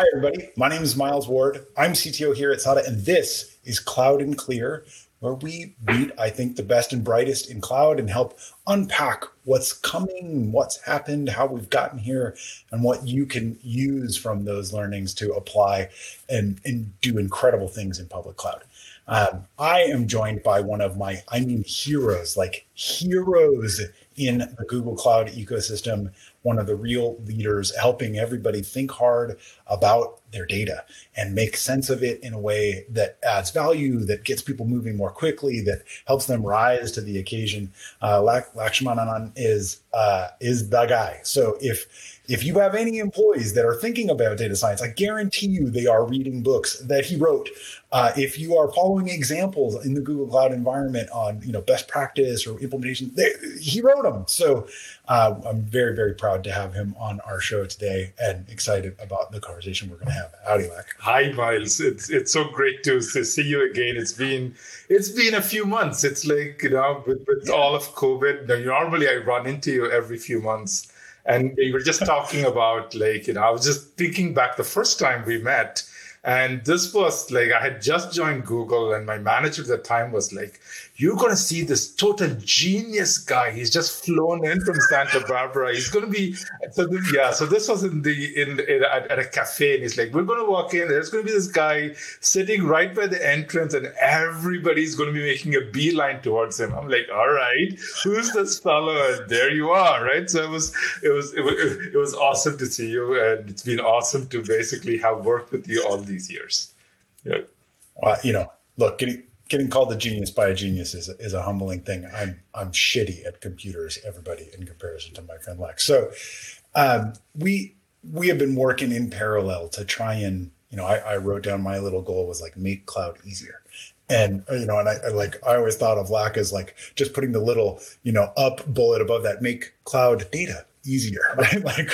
Hi, everybody. My name is Miles Ward. I'm CTO here at SADA, and this is Cloud and Clear, where we meet, I think, the best and brightest in cloud and help unpack what's coming, what's happened, how we've gotten here, and what you can use from those learnings to apply and, and do incredible things in public cloud. Um, I am joined by one of my, I mean, heroes, like heroes in the Google Cloud ecosystem, one of the real leaders helping everybody think hard about their data and make sense of it in a way that adds value, that gets people moving more quickly, that helps them rise to the occasion. Uh, Lakshmanan is uh, is the guy. So if if you have any employees that are thinking about data science, I guarantee you they are reading books that he wrote. Uh, if you are following examples in the Google Cloud environment on you know best practice or implementation, they, he wrote them. So uh, I'm very very proud to have him on our show today and excited about the conversation we're going to have. Howdy. Hi, Miles. It's it's so great to, to see you again. It's been it's been a few months. It's like you know with, with yeah. all of COVID. Normally I run into you every few months and we were just talking about like you know i was just thinking back the first time we met and this was like i had just joined google and my manager at the time was like you're going to see this total genius guy. He's just flown in from Santa Barbara. He's going to be so yeah. So this was in the in, in at, at, a cafe, and he's like, we're going to walk in. There's going to be this guy sitting right by the entrance, and everybody's going to be making a beeline towards him. I'm like, all right, who's this fellow? And there you are, right? So it was it was it was, it was awesome to see you, and it's been awesome to basically have worked with you all these years. Yeah. Uh, well, you know, look, getting getting called a genius by a genius is, is a humbling thing. I'm I'm shitty at computers, everybody, in comparison to my friend Lex. So um, we we have been working in parallel to try and you know I, I wrote down my little goal was like make cloud easier. And you know, and I, I like I always thought of Lak as like just putting the little you know up bullet above that, make cloud data easier, right? Like,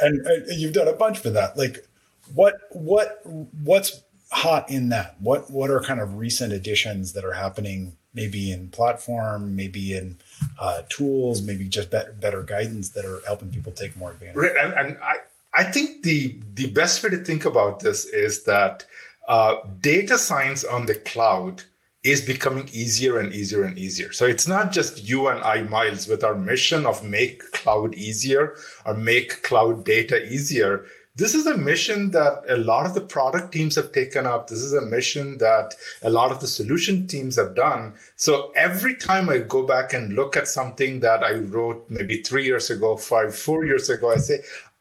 and, and you've done a bunch for that. Like, what what what's hot in that? What what are kind of recent additions that are happening? Maybe in platform, maybe in uh, tools, maybe just better, better guidance that are helping people take more advantage. Right, and, and I I think the the best way to think about this is that uh, data science on the cloud is becoming easier and easier and easier. So it's not just you and I, Miles, with our mission of make cloud easier or make cloud data easier this is a mission that a lot of the product teams have taken up. This is a mission that a lot of the solution teams have done. So every time I go back and look at something that I wrote maybe three years ago, five, four years ago, I say,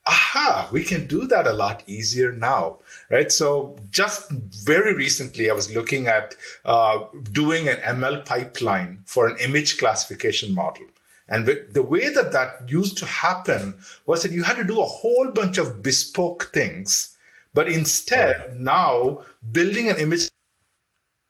aha, we can do that a lot easier now, right? So just very recently, I was looking at uh, doing an ML pipeline for an image classification model. And the way that that used to happen was that you had to do a whole bunch of bespoke things. But instead, now building an image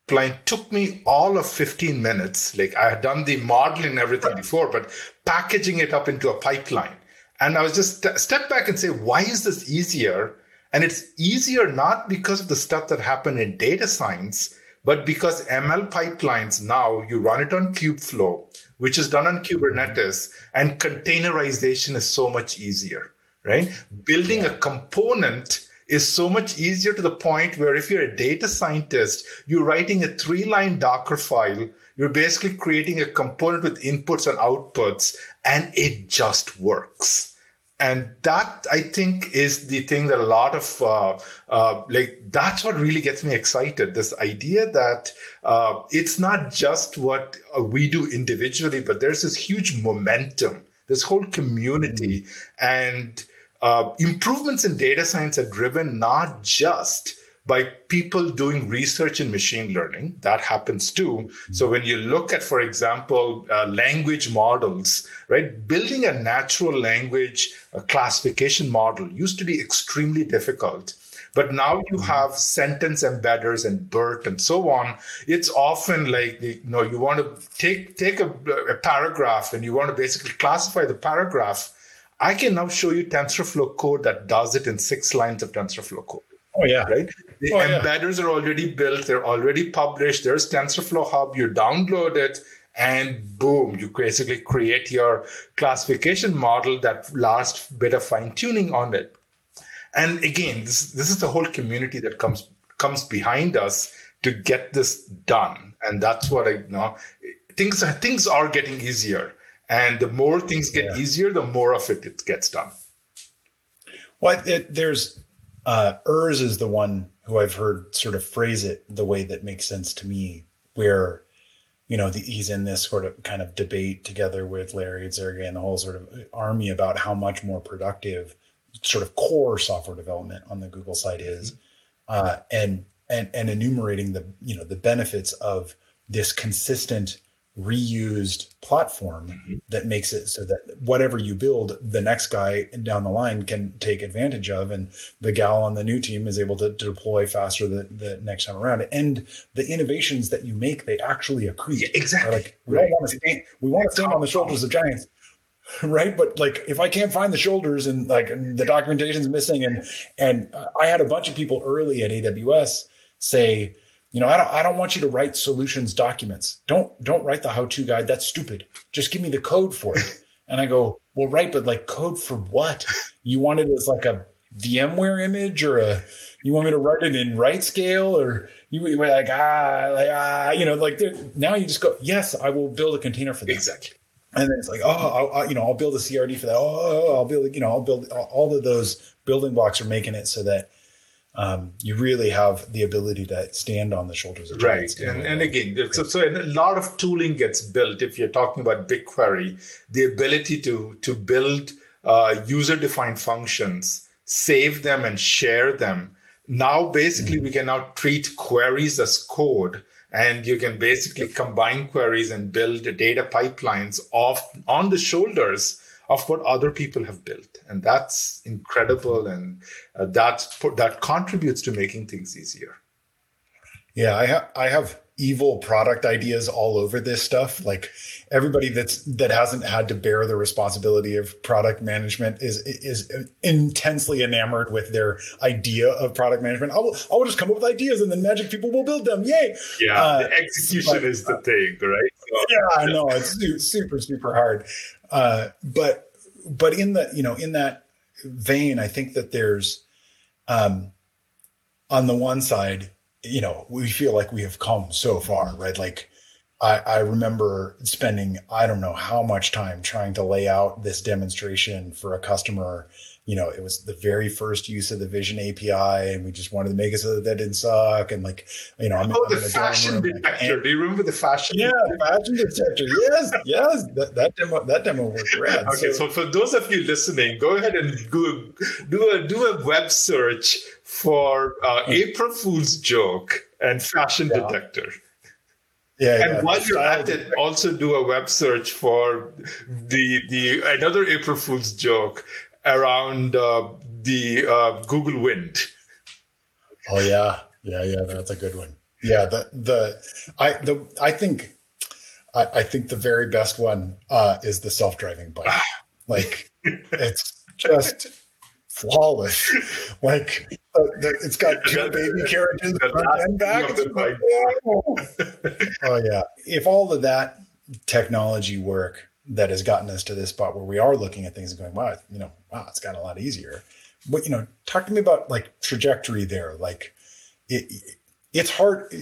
pipeline took me all of 15 minutes. Like I had done the modeling and everything before, but packaging it up into a pipeline. And I was just st- step back and say, why is this easier? And it's easier not because of the stuff that happened in data science, but because ML pipelines now you run it on Kubeflow which is done on Kubernetes, and containerization is so much easier, right? Building a component is so much easier to the point where if you're a data scientist, you're writing a three line Docker file, you're basically creating a component with inputs and outputs, and it just works and that i think is the thing that a lot of uh, uh, like that's what really gets me excited this idea that uh, it's not just what uh, we do individually but there's this huge momentum this whole community mm-hmm. and uh, improvements in data science are driven not just by people doing research in machine learning. That happens too. So when you look at, for example, uh, language models, right, building a natural language a classification model used to be extremely difficult. But now you have sentence embedders and BERT and so on. It's often like you know you want to take take a, a paragraph and you want to basically classify the paragraph. I can now show you TensorFlow code that does it in six lines of TensorFlow code. Oh yeah, right. The oh, embedders yeah. are already built. They're already published. There's TensorFlow Hub. You download it, and boom, you basically create your classification model that last bit of fine tuning on it. And again, this, this is the whole community that comes comes behind us to get this done. And that's what I you know. Things things are getting easier, and the more things get yeah. easier, the more of it, it gets done. Well, it, there's uh, Urs is the one who I've heard sort of phrase it the way that makes sense to me, where you know the, he's in this sort of kind of debate together with Larry and Sergey and the whole sort of army about how much more productive sort of core software development on the Google side is, uh, and and and enumerating the you know the benefits of this consistent reused platform mm-hmm. that makes it so that whatever you build, the next guy down the line can take advantage of, and the gal on the new team is able to, to deploy faster the, the next time around. And the innovations that you make, they actually accrete. Yeah, exactly. Like we right. want to stand, we want to stand on the shoulders of giants. Right, but like if I can't find the shoulders and like the documentation's missing, and and I had a bunch of people early at AWS say, you know, I don't I don't want you to write solutions documents. Don't don't write the how-to guide. That's stupid. Just give me the code for it. And I go, well, right, but like code for what? You want it as like a VMware image or a you want me to write it in RightScale or you were like ah like ah you know like now you just go yes I will build a container for that exactly and then it's like oh I'll, you know I'll build a CRD for that oh I'll build you know I'll build all of those building blocks are making it so that um, you really have the ability to stand on the shoulders of giants. Right. And, and again, so, so a lot of tooling gets built. If you're talking about BigQuery, the ability to, to build uh, user defined functions, save them and share them. Now, basically, mm-hmm. we can now treat queries as code and you can basically combine queries and build data pipelines off on the shoulders of what other people have built. And that's incredible. And uh, that's that contributes to making things easier. Yeah i have i have evil product ideas all over this stuff. Like everybody that's that hasn't had to bear the responsibility of product management is is intensely enamored with their idea of product management. I will, I will just come up with ideas and then magic people will build them. Yay! Yeah uh, the execution but, is the thing right? So, yeah i know. It's super super hard. Uh, but but in the you know in that vein, I think that there's um, on the one side, you know, we feel like we have come so far, right? Like I, I remember spending I don't know how much time trying to lay out this demonstration for a customer you know, it was the very first use of the Vision API, and we just wanted to make it so that that didn't suck. And like, you know, I'm, oh, I'm the fashion detector. And, Do you remember the fashion? Yeah, fashion detector. Yes, yes. That, that demo, that demo was rad. Okay, so, so, for those of you listening, go ahead and go, do a do a web search for uh, April Fool's joke and fashion yeah. detector. Yeah, and yeah. while you're at it, also do a web search for the the another April Fool's joke around uh, the uh, Google Wind. Oh yeah, yeah, yeah. That's a good one. Yeah, the the I the I think I, I think the very best one uh, is the self driving bike. like it's just flawless. Like uh, it's got two baby carriages and back. Like, oh. oh yeah. If all of that technology work that has gotten us to this spot where we are looking at things and going, wow, you know, wow, it's gotten a lot easier. But you know, talk to me about like trajectory there. Like it, it's hard.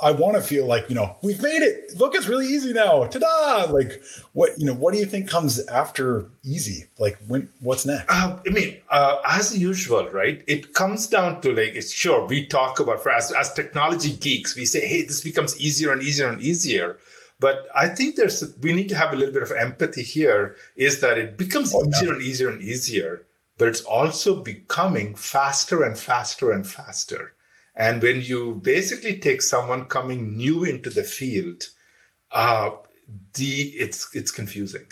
I want to feel like, you know, we've made it. Look, it's really easy now. Ta-da! Like what, you know, what do you think comes after easy? Like when, what's next? Uh, I mean, uh, as usual, right? It comes down to like, it's sure we talk about for as, as technology geeks, we say, hey, this becomes easier and easier and easier. But I think there's we need to have a little bit of empathy here. Is that it becomes oh, easier and easier and easier, but it's also becoming faster and faster and faster. And when you basically take someone coming new into the field, uh, the it's it's confusing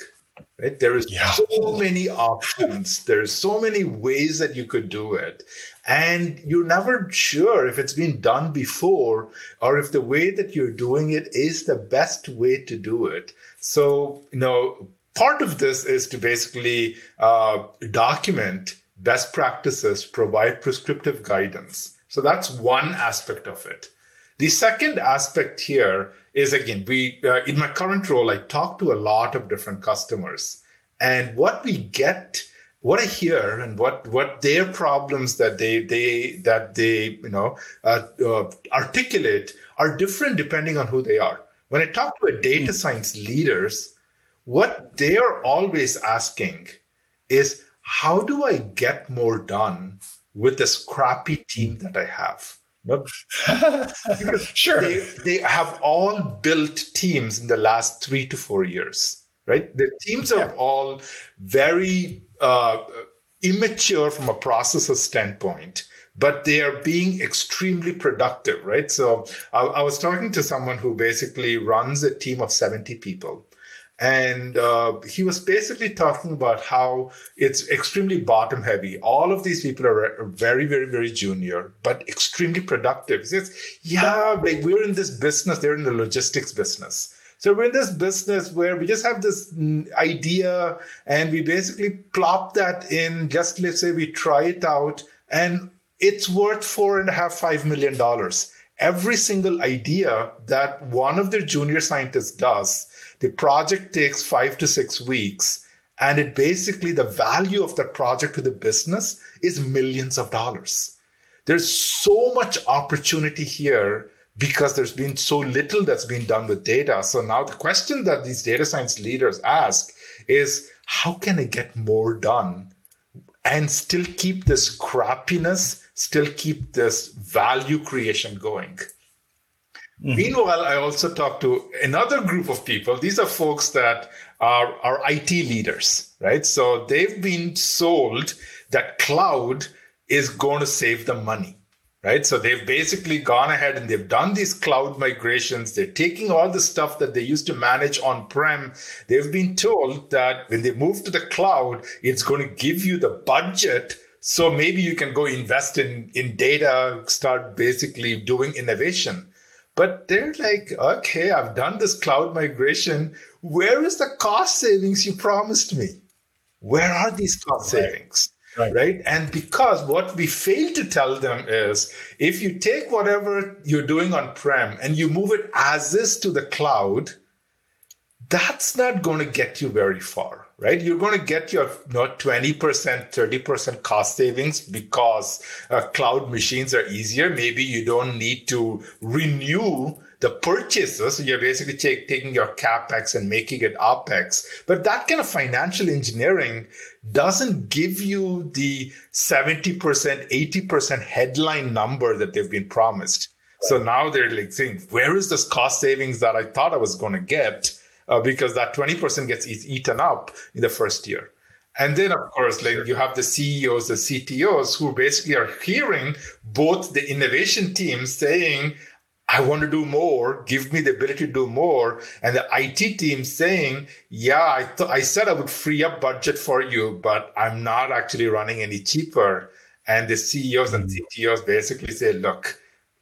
right? There is yeah. so many options. There's so many ways that you could do it. And you're never sure if it's been done before or if the way that you're doing it is the best way to do it. So you know part of this is to basically uh, document best practices provide prescriptive guidance so that's one aspect of it the second aspect here is again, we uh, in my current role, I talk to a lot of different customers, and what we get what I hear and what what their problems that they they that they you know uh, uh, articulate are different depending on who they are. When I talk to a data mm. science leaders, what they are always asking is how do I get more done with this crappy team that I have? sure. They, they have all built teams in the last three to four years, right? The teams are yeah. all very uh, immature from a processor standpoint but they are being extremely productive, right? So I, I, was talking to someone who basically runs a team of 70 people. And uh, he was basically talking about how it's extremely bottom heavy. All of these people are very, very, very junior, but extremely productive. He says, yeah, like we're in this business, they're in the logistics business. So we're in this business where we just have this idea and we basically plop that in, just let's say we try it out and it's worth four and a half, five million dollars. Every single idea that one of their junior scientists does, the project takes five to six weeks. And it basically, the value of that project to the business is millions of dollars. There's so much opportunity here because there's been so little that's been done with data. So now the question that these data science leaders ask is how can I get more done and still keep this crappiness still keep this value creation going. Mm-hmm. Meanwhile, I also talk to another group of people. These are folks that are, are IT leaders, right? So they've been sold that cloud is going to save them money, right? So they've basically gone ahead and they've done these cloud migrations. They're taking all the stuff that they used to manage on prem. They've been told that when they move to the cloud, it's going to give you the budget so maybe you can go invest in, in data, start basically doing innovation. But they're like, okay, I've done this cloud migration. Where is the cost savings you promised me? Where are these cost right. savings? Right. right. And because what we fail to tell them is if you take whatever you're doing on prem and you move it as is to the cloud, that's not going to get you very far right? You're going to get your you know, 20%, 30% cost savings because uh, cloud machines are easier. Maybe you don't need to renew the purchases. So you're basically take, taking your capex and making it opex. But that kind of financial engineering doesn't give you the 70%, 80% headline number that they've been promised. So now they're like saying, where is this cost savings that I thought I was going to get? Uh, because that 20% gets eaten up in the first year. And then, of course, like you have the CEOs, the CTOs who basically are hearing both the innovation team saying, I want to do more. Give me the ability to do more. And the IT team saying, yeah, I, th- I said I would free up budget for you, but I'm not actually running any cheaper. And the CEOs and CTOs basically say, look,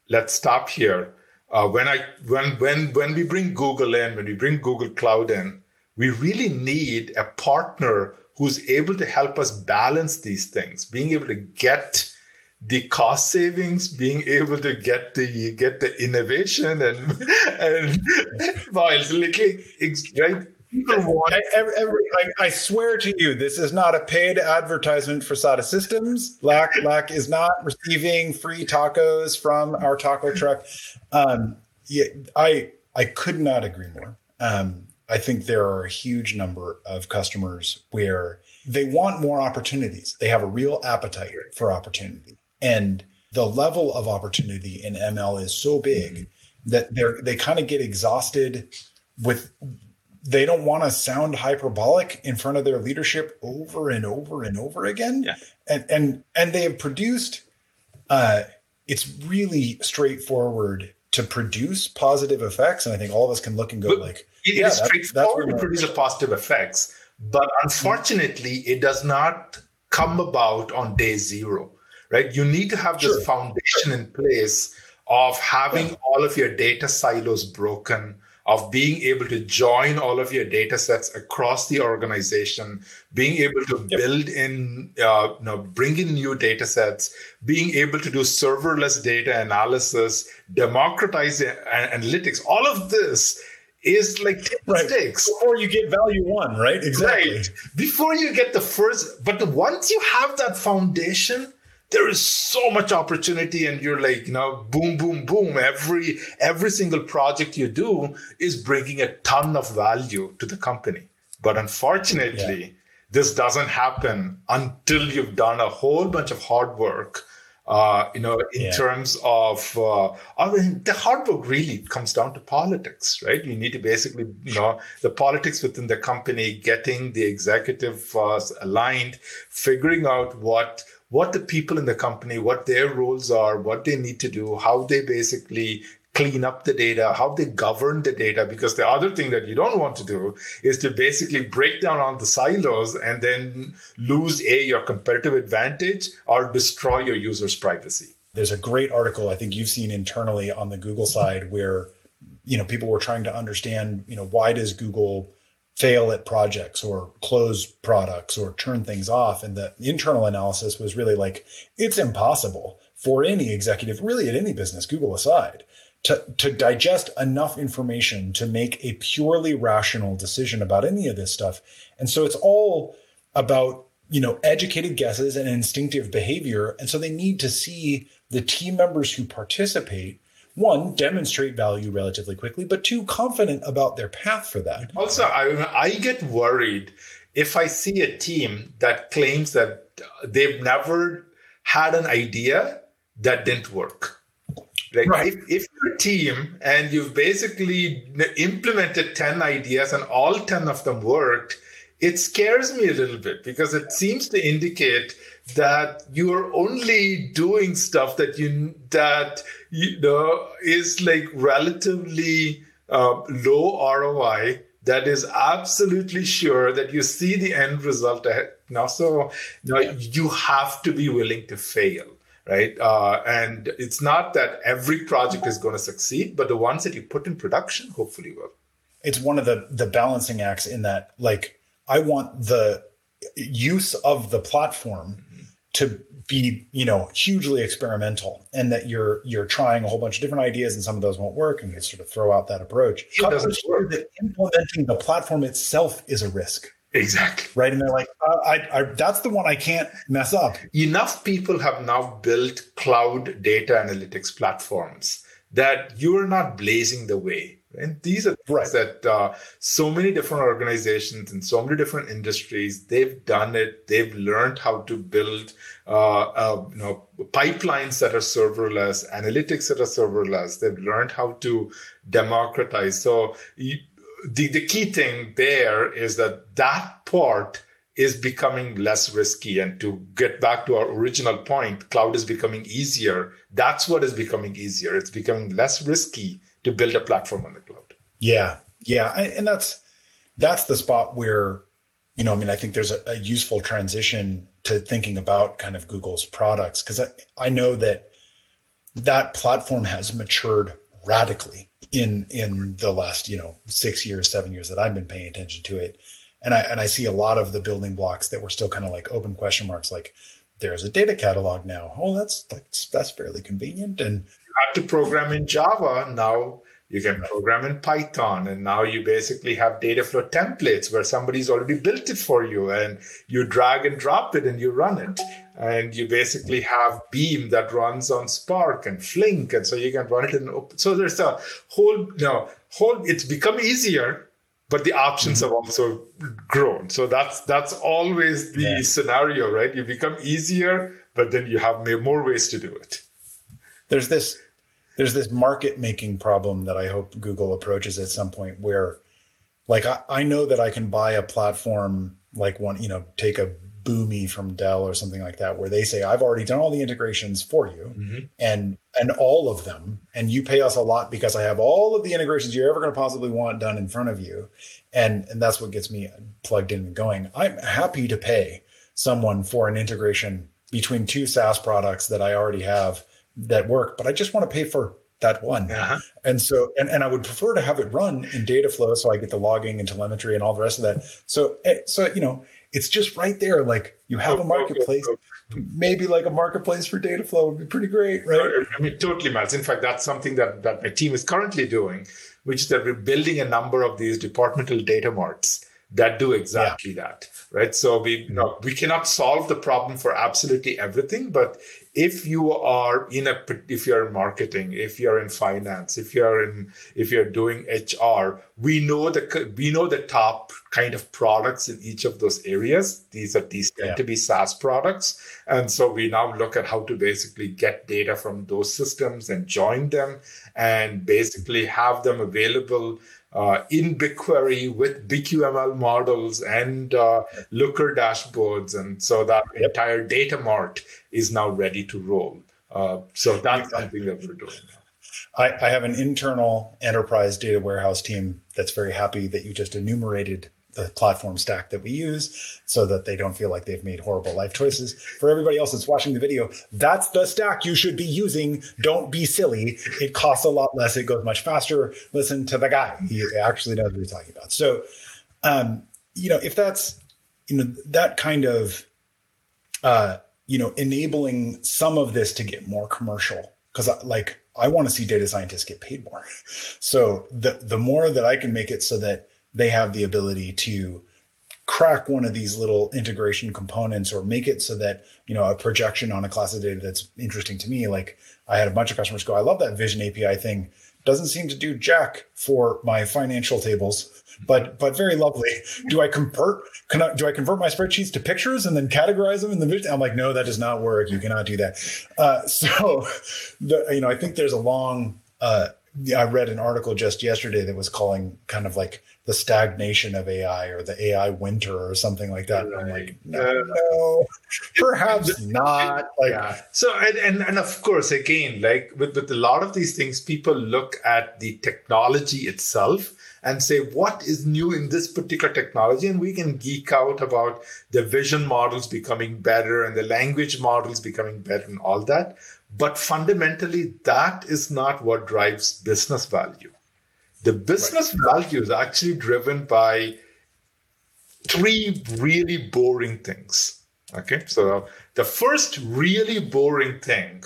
let's stop here uh, when I when when when we bring Google in, when we bring Google Cloud in, we really need a partner who's able to help us balance these things, being able to get the cost savings, being able to get the get the innovation and and while like, right Every, every, I, I, swear to you, this is not a paid advertisement for SADA Systems. Lak Lak is not receiving free tacos from our taco truck. Um, yeah, I I could not agree more. Um, I think there are a huge number of customers where they want more opportunities. They have a real appetite for opportunity, and the level of opportunity in ML is so big that they're they kind of get exhausted with they don't want to sound hyperbolic in front of their leadership over and over and over again. Yeah. And and and they have produced uh it's really straightforward to produce positive effects. And I think all of us can look and go but like it yeah, is straightforward to produce positive effects. But unfortunately, it does not come about on day zero. Right? You need to have this sure. foundation in place of having all of your data silos broken of being able to join all of your data sets across the organization, being able to yep. build in, uh, you know, bring in new data sets, being able to do serverless data analysis, democratize analytics, all of this is like right. stakes before you get value one, right? Exactly. Right. Before you get the first, but once you have that foundation, there is so much opportunity, and you're like, you know, boom, boom, boom. Every every single project you do is bringing a ton of value to the company. But unfortunately, yeah. this doesn't happen until you've done a whole bunch of hard work uh, you know, in yeah. terms of, uh, I mean, the hard work really comes down to politics, right? You need to basically, you know, the politics within the company, getting the executive uh, aligned, figuring out what what the people in the company, what their roles are, what they need to do, how they basically clean up the data, how they govern the data. Because the other thing that you don't want to do is to basically break down all the silos and then lose a your competitive advantage or destroy your users' privacy. There's a great article I think you've seen internally on the Google side where you know people were trying to understand you know why does Google fail at projects or close products or turn things off and the internal analysis was really like it's impossible for any executive really at any business google aside to, to digest enough information to make a purely rational decision about any of this stuff. And so it's all about, you know, educated guesses and instinctive behavior. And so they need to see the team members who participate one demonstrate value relatively quickly but two confident about their path for that also i i get worried if i see a team that claims that they've never had an idea that didn't work like right. if, if you're a team and you've basically implemented 10 ideas and all 10 of them worked, it scares me a little bit because it seems to indicate that you're only doing stuff that you that you know is like relatively uh, low ROI that is absolutely sure that you see the end result ahead. Now, so you, know, you have to be willing to fail right? Uh, and it's not that every project is going to succeed, but the ones that you put in production hopefully will. It's one of the the balancing acts in that, like, I want the use of the platform. To be, you know, hugely experimental, and that you're you're trying a whole bunch of different ideas, and some of those won't work, and you sort of throw out that approach. It doesn't work. That implementing the platform itself is a risk. Exactly. Right. And they're like, uh, I, I, that's the one I can't mess up. Enough people have now built cloud data analytics platforms that you're not blazing the way. And these are right. that uh, so many different organizations and so many different industries they've done it. They've learned how to build, uh, uh, you know, pipelines that are serverless, analytics that are serverless. They've learned how to democratize. So you, the, the key thing there is that that part is becoming less risky. And to get back to our original point, cloud is becoming easier. That's what is becoming easier. It's becoming less risky to build a platform on the cloud. Yeah. Yeah. And that's, that's the spot where, you know, I mean, I think there's a, a useful transition to thinking about kind of Google's products because I, I know that that platform has matured radically in in the last you know six years seven years that i've been paying attention to it and i and i see a lot of the building blocks that were still kind of like open question marks like there's a data catalog now oh that's that's that's fairly convenient and have to program in java now you can program in python and now you basically have data flow templates where somebody's already built it for you and you drag and drop it and you run it. And you basically have beam that runs on spark and flink and so you can run it in open so there's a whole you know whole it's become easier but the options mm-hmm. have also grown. So that's that's always the yeah. scenario right? You become easier but then you have more ways to do it there's this there's this market making problem that i hope google approaches at some point where like I, I know that i can buy a platform like one you know take a Boomi from Dell or something like that, where they say, I've already done all the integrations for you mm-hmm. and and all of them, and you pay us a lot because I have all of the integrations you're ever going to possibly want done in front of you. And and that's what gets me plugged in and going. I'm happy to pay someone for an integration between two SaaS products that I already have that work, but I just want to pay for that one. Uh-huh. And so, and, and I would prefer to have it run in data flow so I get the logging and telemetry and all the rest of that. So, eh, so, you know, it's just right there. Like you have a marketplace, maybe like a marketplace for data flow would be pretty great, right? I mean, totally, Miles. In fact, that's something that, that my team is currently doing, which is that we're building a number of these departmental data marts that do exactly yeah. that right so we you know, we cannot solve the problem for absolutely everything but if you are in a if you're in marketing if you're in finance if you're in if you're doing hr we know the we know the top kind of products in each of those areas these are these tend yeah. to be saas products and so we now look at how to basically get data from those systems and join them and basically have them available uh, in BigQuery with BigQuery ML models and uh, Looker dashboards. And so that yep. entire data mart is now ready to roll. Uh, so that's something that we're doing. I, I have an internal enterprise data warehouse team that's very happy that you just enumerated the platform stack that we use so that they don't feel like they've made horrible life choices. For everybody else that's watching the video, that's the stack you should be using. Don't be silly. It costs a lot less. It goes much faster. Listen to the guy. He actually knows what he's talking about. So, um, you know, if that's, you know, that kind of, uh, you know, enabling some of this to get more commercial, because like I want to see data scientists get paid more. So the the more that I can make it so that they have the ability to crack one of these little integration components or make it so that you know a projection on a class of data that's interesting to me like i had a bunch of customers go i love that vision api thing. Doesn't seem to do jack for my financial tables but but very lovely. Do i convert I, do i convert my spreadsheets to pictures and then categorize them in the vision? I'm like no that does not work. You cannot do that. Uh, so the, you know i think there's a long uh, i read an article just yesterday that was calling kind of like the stagnation of AI or the AI winter or something like that. Right. I'm like, no, uh, no perhaps not. Like, yeah. So and, and and of course, again, like with with a lot of these things, people look at the technology itself and say, what is new in this particular technology? And we can geek out about the vision models becoming better and the language models becoming better and all that. But fundamentally, that is not what drives business value the business right. value is actually driven by three really boring things. Okay, so the first really boring thing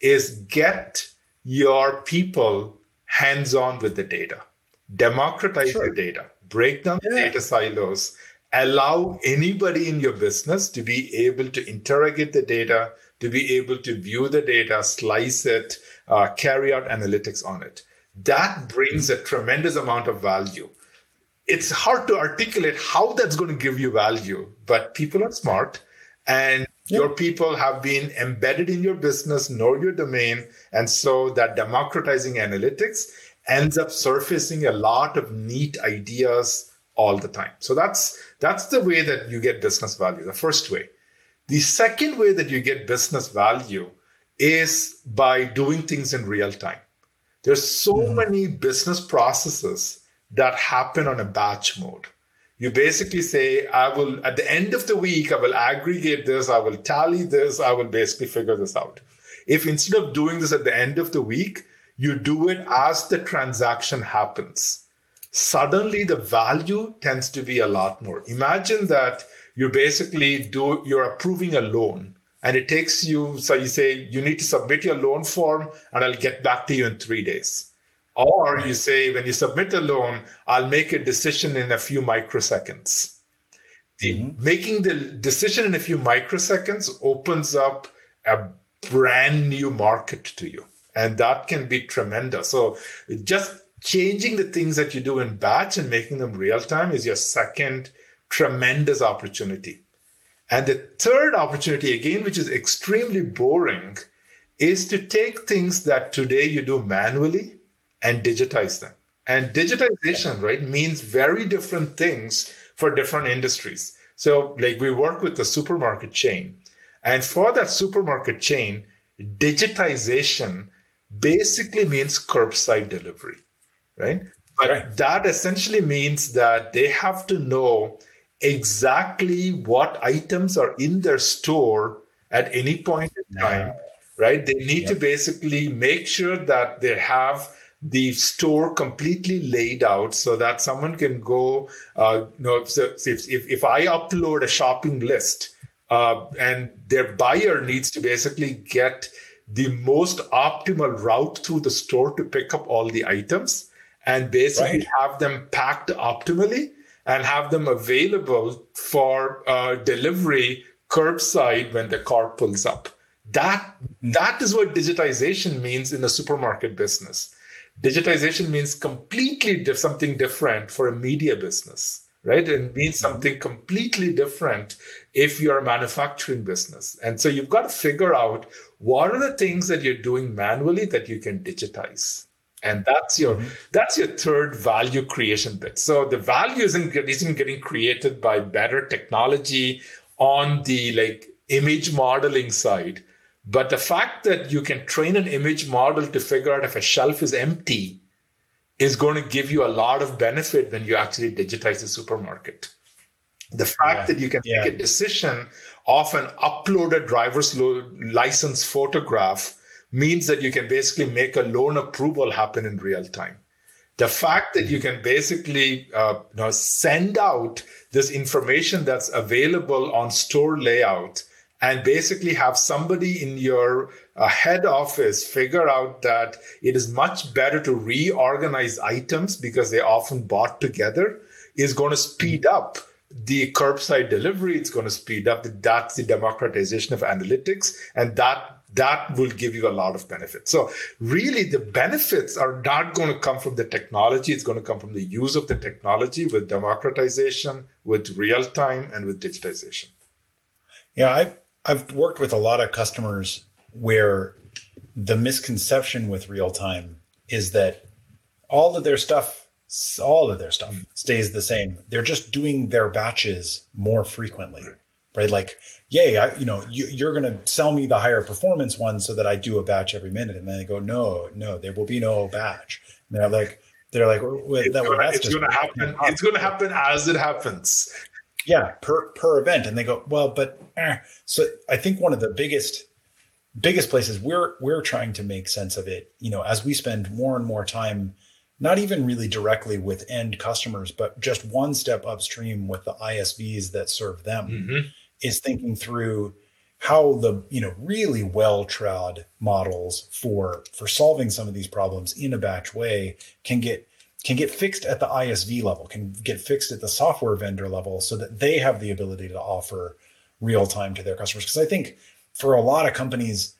is get your people hands on with the data, democratize sure. the data, break down yeah. data silos, allow anybody in your business to be able to interrogate the data, to be able to view the data, slice it, uh, carry out analytics on it that brings a tremendous amount of value. It's hard to articulate how that's going to give you value, but people are smart and yeah. your people have been embedded in your business, know your domain. And so that democratizing analytics ends up surfacing a lot of neat ideas all the time. So that's that's the way that you get business value, the first way. The second way that you get business value is by doing things in real time. There's so mm-hmm. many business processes that happen on a batch mode. You basically say, I will, at the end of the week, I will aggregate this, I will tally this, I will basically figure this out. If instead of doing this at the end of the week, you do it as the transaction happens, suddenly the value tends to be a lot more. Imagine that you basically do, you're approving a loan and it takes you so you say you need to submit your loan form and i'll get back to you in three days. Or you say when you submit a loan i'll make a decision in a few microseconds. Mm-hmm. making the decision in a few microseconds opens up a brand new market to you. And that can be tremendous. So just changing the things that you do in batch and making them real time is your second tremendous opportunity and the third opportunity, again, which is extremely boring, is to take things that today you do manually and digitize them. And digitization, right, means very different things for different industries. So, like, we work with the supermarket chain. And for that supermarket chain, digitization basically means curbside delivery, right? But right. that essentially means that they have to know exactly what items are in their store at any point in time, right? They need yep. to basically make sure that they have the store completely laid out so that someone can go, uh, you know, so if, if, if I upload a shopping list uh, and their buyer needs to basically get the most optimal route through the store to pick up all the items, and basically right. have them packed optimally and have them available for uh, delivery curbside when the car pulls up. That that is what digitization means in a supermarket business. Digitization means completely diff- something different for a media business, right? It means mm-hmm. something completely different if you're a manufacturing business. And so you've got to figure out what are the things that you're doing manually that you can digitize and that's your mm-hmm. that's your third value creation bit so the value isn't, isn't getting created by better technology on the like image modeling side but the fact that you can train an image model to figure out if a shelf is empty is going to give you a lot of benefit when you actually digitize the supermarket the fact yeah. that you can yeah. make a decision of an uploaded driver's license photograph means that you can basically make a loan approval happen in real time. The fact that you can basically uh, you know, send out this information that's available on store layout and basically have somebody in your uh, head office figure out that it is much better to reorganize items because they often bought together is going to speed up the curbside delivery. It's going to speed up that's the democratization of analytics. And that that will give you a lot of benefits. So, really, the benefits are not going to come from the technology. It's going to come from the use of the technology with democratization, with real time, and with digitization. Yeah, I've, I've worked with a lot of customers where the misconception with real time is that all of their stuff, all of their stuff mm. stays the same. They're just doing their batches more frequently, right? Like yay, I, you know, you, are going to sell me the higher performance one so that I do a batch every minute. And then they go, no, no, there will be no batch. And they're like, they're like, well, that, well, it's going to happen. It's going to happen as it happens. Yeah, per per event. And they go, well, but eh. so I think one of the biggest biggest places we're we're trying to make sense of it, you know, as we spend more and more time not even really directly with end customers, but just one step upstream with the ISVs that serve them. Mm-hmm is thinking through how the you know really well trod models for for solving some of these problems in a batch way can get can get fixed at the ISV level, can get fixed at the software vendor level so that they have the ability to offer real time to their customers. Because I think for a lot of companies,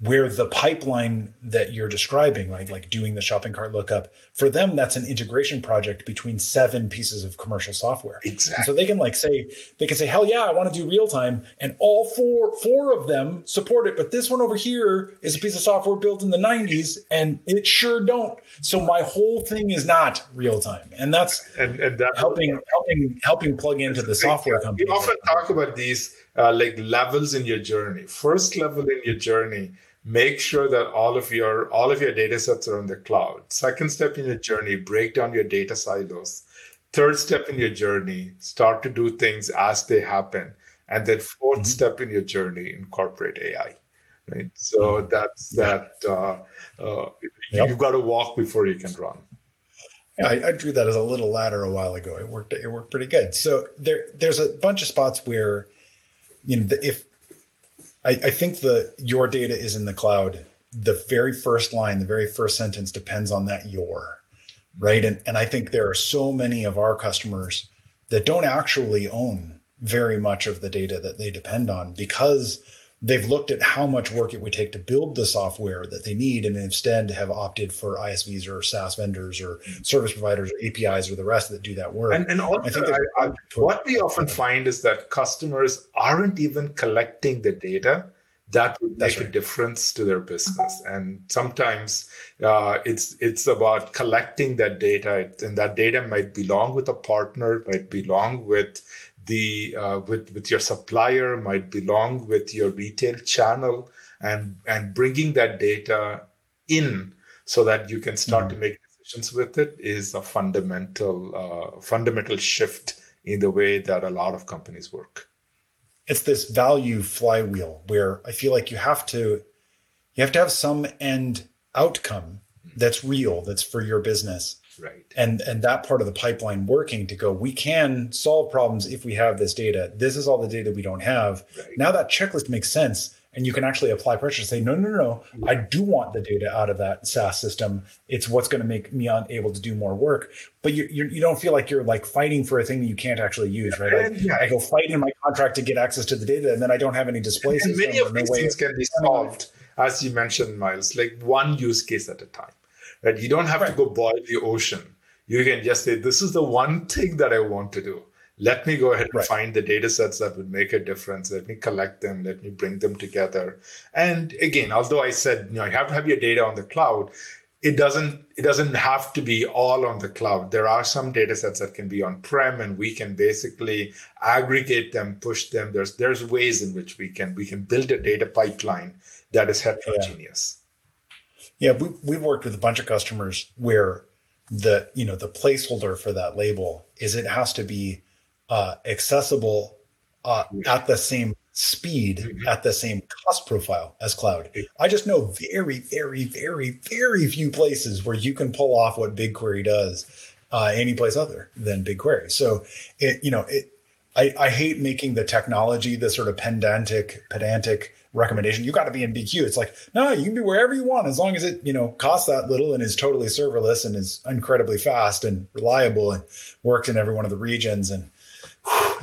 where the pipeline that you're describing, right, like doing the shopping cart lookup, for them that's an integration project between seven pieces of commercial software. Exactly. And so they can like say they can say, hell yeah, I want to do real time, and all four four of them support it, but this one over here is a piece of software built in the '90s, and it sure don't. So my whole thing is not real time, and that's and, and that, helping helping helping plug into the software company. We often talk about these uh, like levels in your journey. First level in your journey make sure that all of your all of your data sets are in the cloud second step in your journey break down your data silos third step in your journey start to do things as they happen and then 4th mm-hmm. step in your journey incorporate ai right so mm-hmm. that's that uh, uh, yep. you've got to walk before you can run I, I, drew that as a little ladder a while ago. It worked. It worked pretty good. So there, there's a bunch of spots where, you know, if I, I think the your data is in the cloud. The very first line, the very first sentence depends on that your, right? And and I think there are so many of our customers that don't actually own very much of the data that they depend on because they've looked at how much work it would take to build the software that they need and instead have opted for ISVs or SaaS vendors or service providers or APIs or the rest that do that work. And, and also, I think I, I, what we often find is that customers aren't even collecting the data that would make right. a difference to their business. And sometimes uh, it's it's about collecting that data, and that data might belong with a partner, might belong with the uh, with with your supplier might belong with your retail channel and and bringing that data in so that you can start mm-hmm. to make decisions with it is a fundamental uh, fundamental shift in the way that a lot of companies work. It's this value flywheel where i feel like you have to you have to have some end outcome that's real that's for your business right and and that part of the pipeline working to go we can solve problems if we have this data this is all the data we don't have right. now that checklist makes sense and you can actually apply pressure to say, no, no, no, no. I do want the data out of that SaaS system. It's what's going to make me unable to do more work. But you, you, you don't feel like you're like fighting for a thing that you can't actually use, right? I, yeah. I go fight in my contract to get access to the data, and then I don't have any display and Many of these no things can be solved, as you mentioned, Miles, like one use case at a time. Right? You don't have right. to go boil the ocean. You can just say, this is the one thing that I want to do let me go ahead and right. find the data sets that would make a difference let me collect them let me bring them together and again although i said you know you have to have your data on the cloud it doesn't it doesn't have to be all on the cloud there are some data sets that can be on prem and we can basically aggregate them push them there's there's ways in which we can we can build a data pipeline that is heterogeneous yeah, we, we've worked with a bunch of customers where the you know the placeholder for that label is it has to be uh, accessible uh, at the same speed, mm-hmm. at the same cost profile as cloud. I just know very, very, very, very few places where you can pull off what BigQuery does uh, any place other than BigQuery. So it, you know, it, I, I hate making the technology the sort of pedantic, pedantic recommendation. You got to be in BQ. It's like, no, you can be wherever you want as long as it, you know, costs that little and is totally serverless and is incredibly fast and reliable and works in every one of the regions. And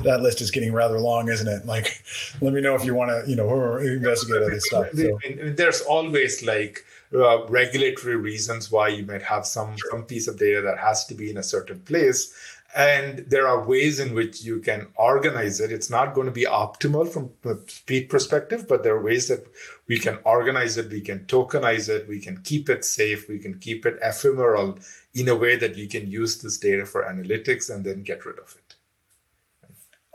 that list is getting rather long, isn't it? Like, let me know if you want to, you know, investigate other stuff. So. There's always like uh, regulatory reasons why you might have some some piece of data that has to be in a certain place, and there are ways in which you can organize it. It's not going to be optimal from a speed perspective, but there are ways that we can organize it, we can tokenize it, we can keep it safe, we can keep it ephemeral in a way that you can use this data for analytics and then get rid of it.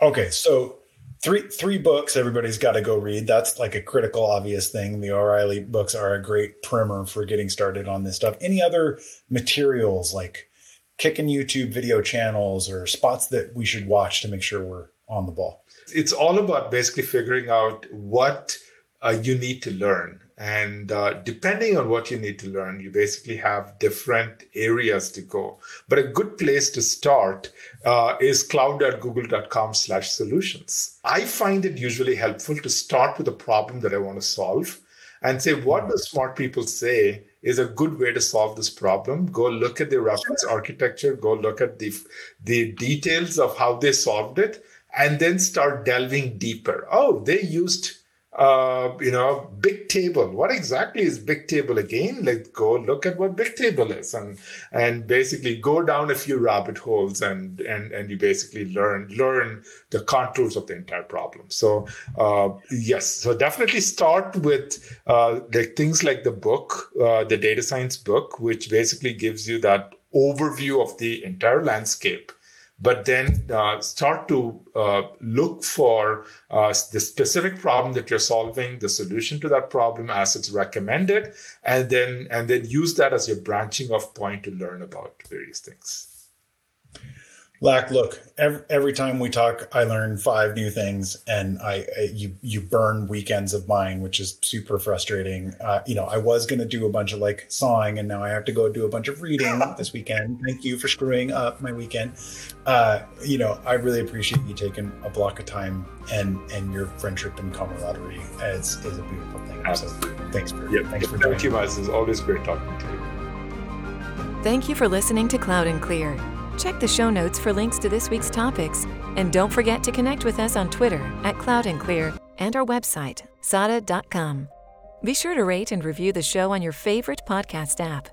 Okay, so three three books everybody's got to go read. That's like a critical, obvious thing. The O'Reilly books are a great primer for getting started on this stuff. Any other materials like kicking YouTube video channels or spots that we should watch to make sure we're on the ball? It's all about basically figuring out what uh, you need to learn and uh, depending on what you need to learn, you basically have different areas to go. But a good place to start uh, is cloud.google.com slash solutions. I find it usually helpful to start with a problem that I want to solve and say, what do smart people say is a good way to solve this problem? Go look at the reference architecture, go look at the, the details of how they solved it, and then start delving deeper. Oh, they used uh, you know, Bigtable. What exactly is Bigtable again? Let's go look at what Bigtable is, and and basically go down a few rabbit holes, and and and you basically learn learn the contours of the entire problem. So uh, yes, so definitely start with uh, like things like the book, uh, the data science book, which basically gives you that overview of the entire landscape but then uh, start to uh, look for uh, the specific problem that you're solving, the solution to that problem as it's recommended, and then and then use that as your branching off point to learn about various things. Lak, look, every, every time we talk, I learn five new things, and I, I you you burn weekends of mine, which is super frustrating. Uh, you know, I was going to do a bunch of like sawing, and now I have to go do a bunch of reading this weekend. Thank you for screwing up my weekend. Uh, you know, I really appreciate you taking a block of time, and and your friendship and camaraderie is is a beautiful thing. Absolutely. So thanks for yep. thanks for thank you, Miles. It's always great talking to you. Thank you for listening to Cloud and Clear. Check the show notes for links to this week's topics. And don't forget to connect with us on Twitter at Cloud and Clear and our website, sada.com. Be sure to rate and review the show on your favorite podcast app.